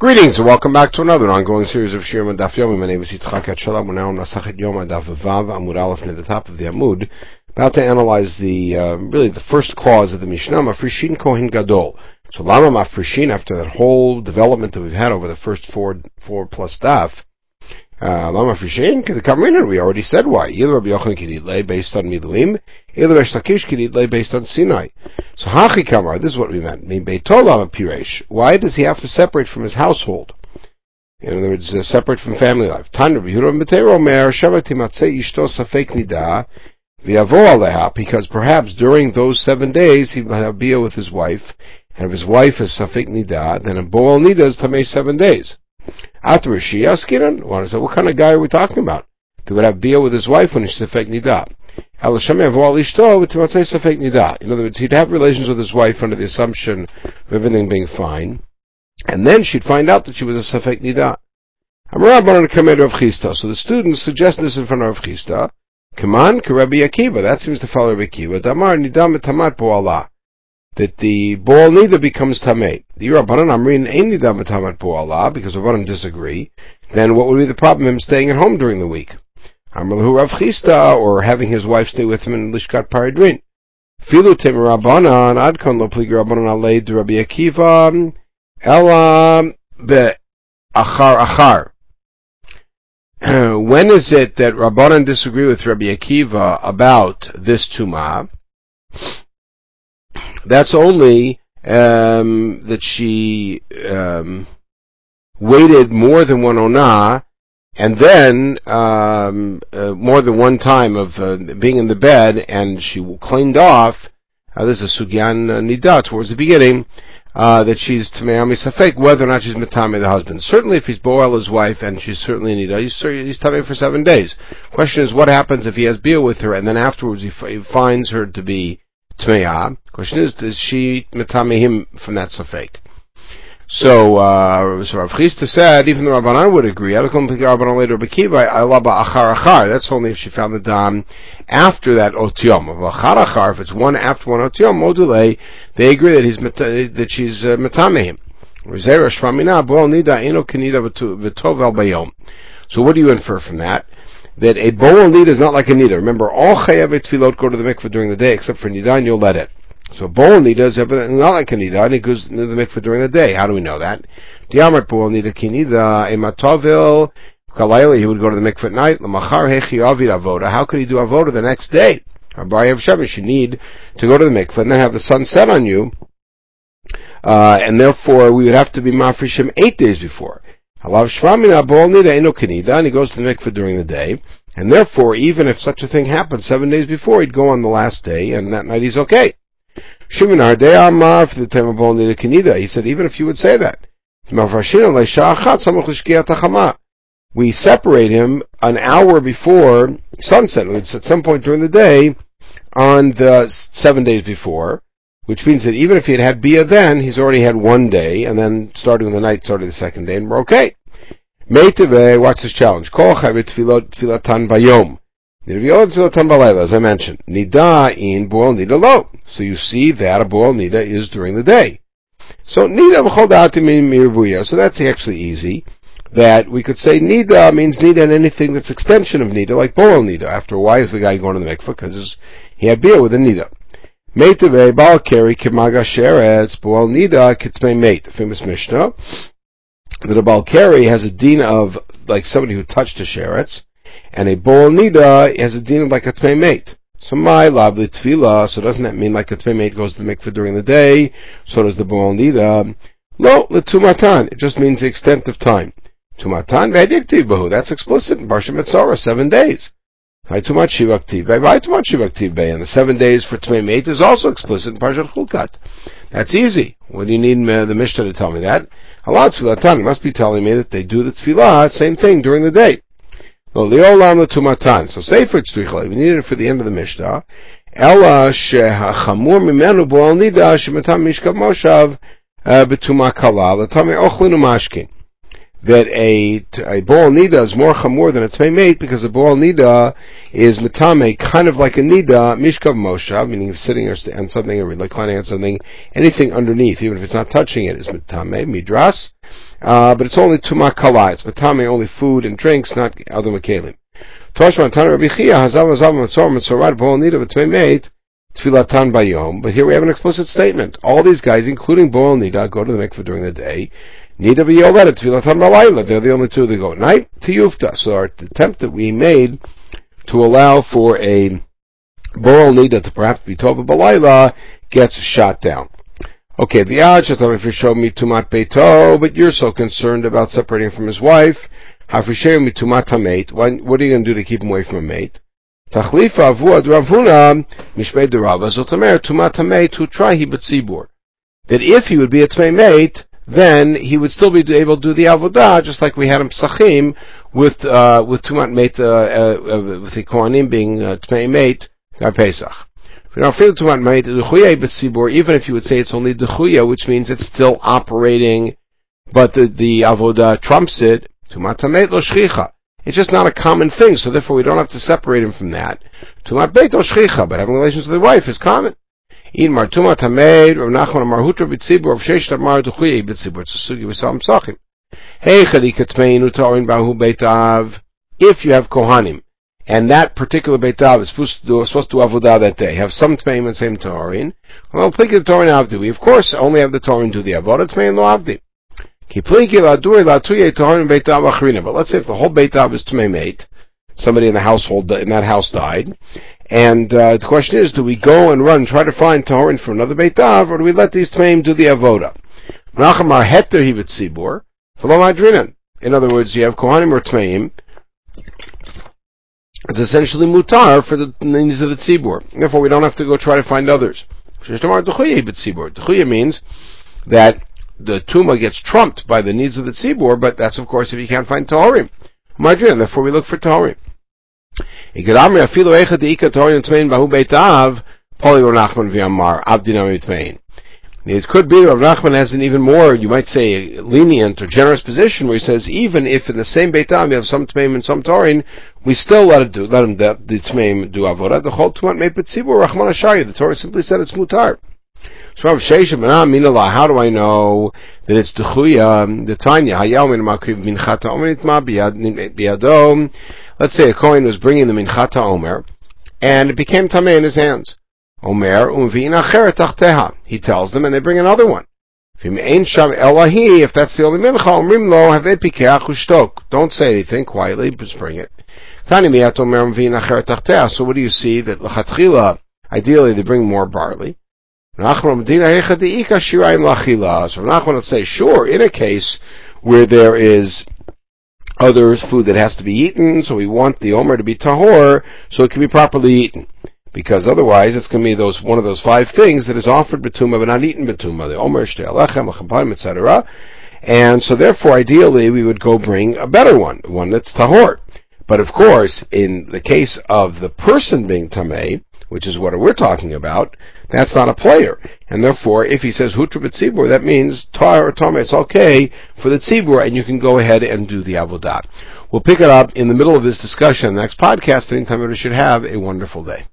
Greetings and welcome back to another ongoing series of Shirim and Daf Yomi. My name is Yitzchak Atshalam. We're now on Masechet Yom Daf Vav Amud Aleph near the top of the Amud, about to analyze the um, really the first clause of the Mishnah, Mafrishin Kohen Gadol. So Lama Mafrishin, after that whole development that we've had over the first four four plus Daf, uh, Lama Frishin, the Kamrinan, we already said why. Either Rabbi Yochanan Kididle based on Miluim, based on Sinai. So hachikamar, this is what we meant. Why does he have to separate from his household? In other words, uh, separate from family life. Safek because perhaps during those seven days he might have bia with his wife, and if his wife is Safek Nida, then a Boal Nida is Tamei seven days. After Shia one said, what kind of guy are we talking about? He would have bia with his wife when he's Sefek Nida. In other words, he'd have relations with his wife under the assumption of everything being fine, and then she'd find out that she was a Sefek Nida. So the students suggest this in front of Rav Chisda. Kaman, Rabbi Akiva. That seems to follow Rabbi Akiva. Damar nidam tamat po'ala that the ball neither becomes tamei. The Rabbanan Amrin ain't nidam tamat po'ala because Rabbanan disagree. Then what would be the problem of him staying at home during the week? Rav Chisda or having his wife stay with him in Lishkat Parhedrin. Filu tem Rabbanan adkon Rabbanan alei Rabbi Akiva ela be achar achar. When is it that Rabbanan disagree with Rabbi Akiva about this tumah? That's only um, that she um, waited more than one ona, and then um, uh, more than one time of uh, being in the bed, and she cleaned off. Uh, this is Sugyan Nida towards the beginning. Uh, that she's Tameami Safek, whether or not she's Matame the husband. Certainly if he's Boel his wife and she's certainly Nida, he's, he's for seven days. Question is what happens if he has bia with her and then afterwards he, f- he finds her to be Tmeya. Question is, does she metame him from that safek? So, uh, so Rav Chisda said, even the Rabbanan would agree. I Rabbanan later Bakiva, I laba achar achar. That's only if she found the dam after that achar. If it's one after one otiom, module, they agree that he's that she's uh, metame. So what do you infer from that? that a bowl nida is not like a nida. Remember, all chayav tefillot go to the mikveh during the day, except for nida, and you'll let it. So bowl nida is not like a nida, and it goes to the mikveh during the day. How do we know that? Diamar bowl nida kinida ematovil kalayla. He would go to the mikveh at night. Lamachar hechi avid avoda. How could he do avoda the next day? Abayav shemesh. You need to go to the mikveh and then have the sun set on you. Uh, and therefore we would have to be mafrishim eight days before. Halav shvamina bol nida eno kanida, and he goes to the mikveh during the day, and therefore, even if such a thing happened seven days before, he'd go on the last day, and that night he's okay. He said, even if you would say that, we separate him an hour before sunset. It's at some point during the day on the seven days before, which means that even if he had had Bia then, he's already had one day, and then starting the night, starting the second day, and we're okay. Meiteve, watch this challenge. Kol bayom. As I mentioned, nida in boil nida lo. So you see that a boil nida is during the day. So nida v'chol So that's actually easy. That we could say nida means nida and anything that's extension of nida, like boil nida. After a while, is the guy going to the mikvah because he had bia with a nida. Meitave bal keri kimaga sheretz boal nida kitzmei mate. Famous Mishnah that a balkari has a din of like somebody who touched a sheretz, and a boal nida has a din like a tmei mate. So my lavli tefila. So doesn't that mean like a tmei mate goes to the mikveh during the day? So does the boal nida. No, the tumatan. It just means the extent of time. Tumatan bahu. That's explicit in Parsha Metzora, seven days. And the seven days for Tmei is also explicit in Parshat. That's easy. What do you need uh, the Mishnah to tell me that? Allah Tfilatan must be telling me that they do the Tfilah, same thing during the day. So say for Tzricha, we need it for the end of the Mishnah. Ella shehachamur mimenu bo'al nida shematam mishkav moshav uh, betuma kala latame ochlinu mashkin that a, a ball nida is more chamor than a tmei because a ball nida is metame, kind of like a nida, mishkav moshav, meaning sitting on something or reclining on something, anything underneath, even if it's not touching it, is metame, midras. Uh, but it's only tuma kala. It's matame only food and drinks, not other makalim. Toshman Tana Rabbi Chia Hazav Hazav Matzor Matzorat Bol Nida B'Tmei Tfilatan Bayom. But here we have an explicit statement. All these guys, including Boel Nida, go to the mikveh during the day. Nida V'Yolet Tfilatan Balayla. They're the only two that go at night. Tiyufta. So our attempt that we made to allow for a Boel Nida to perhaps be Tova Balayla gets shot down. Okay, the Ajatav, if you show me Tumat Beito, but you're so concerned about separating from his wife, Hafrishem Tumat HaMeit, what are you going to do to keep him away from a mate? Tachlifa Avuad Ravuna, Mishmei Derava, Zotamer, Tumat HaMeit, who try he but That if he would be a Tmei mate, then he would still be able to do the avodah, just like we had in Psachim, with, uh, with Tumat Meit, uh, uh, with the Kohanim being, uh, Tmei Meit, Pesach. Even if you would say it's only dechuya, which means it's still operating, but the, the avoda trumps it, it's just not a common thing, so therefore we don't have to separate him from that. but having relations with the wife is common. If you have kohanim, and that particular Beit Av is supposed to do, supposed to do avodah that day, have some Tmeim and same Torin, well, pliki the Torin Avdi. We, of course, only have the Torin do the avodah, Tmeim lo Avdi. But let's say if the whole Beit Av is Tmeim mate, somebody in the household, in that house died, and uh, the question is, do we go and run, try to find Torin for another Beit Av, or do we let these Tmeim do the avodah? In other words, you have Kohanim or Tmeim, it's essentially mutar for the needs of the tzibur. Therefore, we don't have to go try to find others. Dechuya means that the tuma gets trumped by the needs of the tzibur, but that's of course if you can't find tahorim. Therefore, we look for tahorim. It could be Rav Nachman has an even more, you might say, lenient or generous position where he says, even if in the same Beit you have some Tmeim and some Torin, we still let it do, let him, the, the Tmeim do Avodah. The whole Tumat Meit Betzibur, Rachman Ashari. The Torah simply said it's Mutar. So Rav Sheshet, how do I know that it's Dechuya, the Tanya, Hayal min Makriv Minchata Omer Itma Biyadom. Let's say a coin was bringing the Minchata Omer, and it became Tameh in his hands. Omer umvina acheret He tells them, and they bring another one. If that's the only mincha, omrim lo ushtok. Don't say anything, quietly, just bring it. Acheret So what do you see? That lachatchila, ideally they bring more barley. So Nachman will say, sure, in a case where there is other food that has to be eaten, so we want the omer to be tahor, so it can be properly eaten because otherwise it's going to be those one of those five things that is offered betuma but not eaten betuma, the omer, alechem, etc. And so therefore, ideally, we would go bring a better one, one that's tahor. But of course, in the case of the person being tameh, which is what we're talking about, that's not a player. And therefore, if he says hutra b'tzibur, that means tar or tameh, it's okay for the tzibur, and you can go ahead and do the avodah. We'll pick it up in the middle of this discussion. The next podcast, anytime you should have a wonderful day.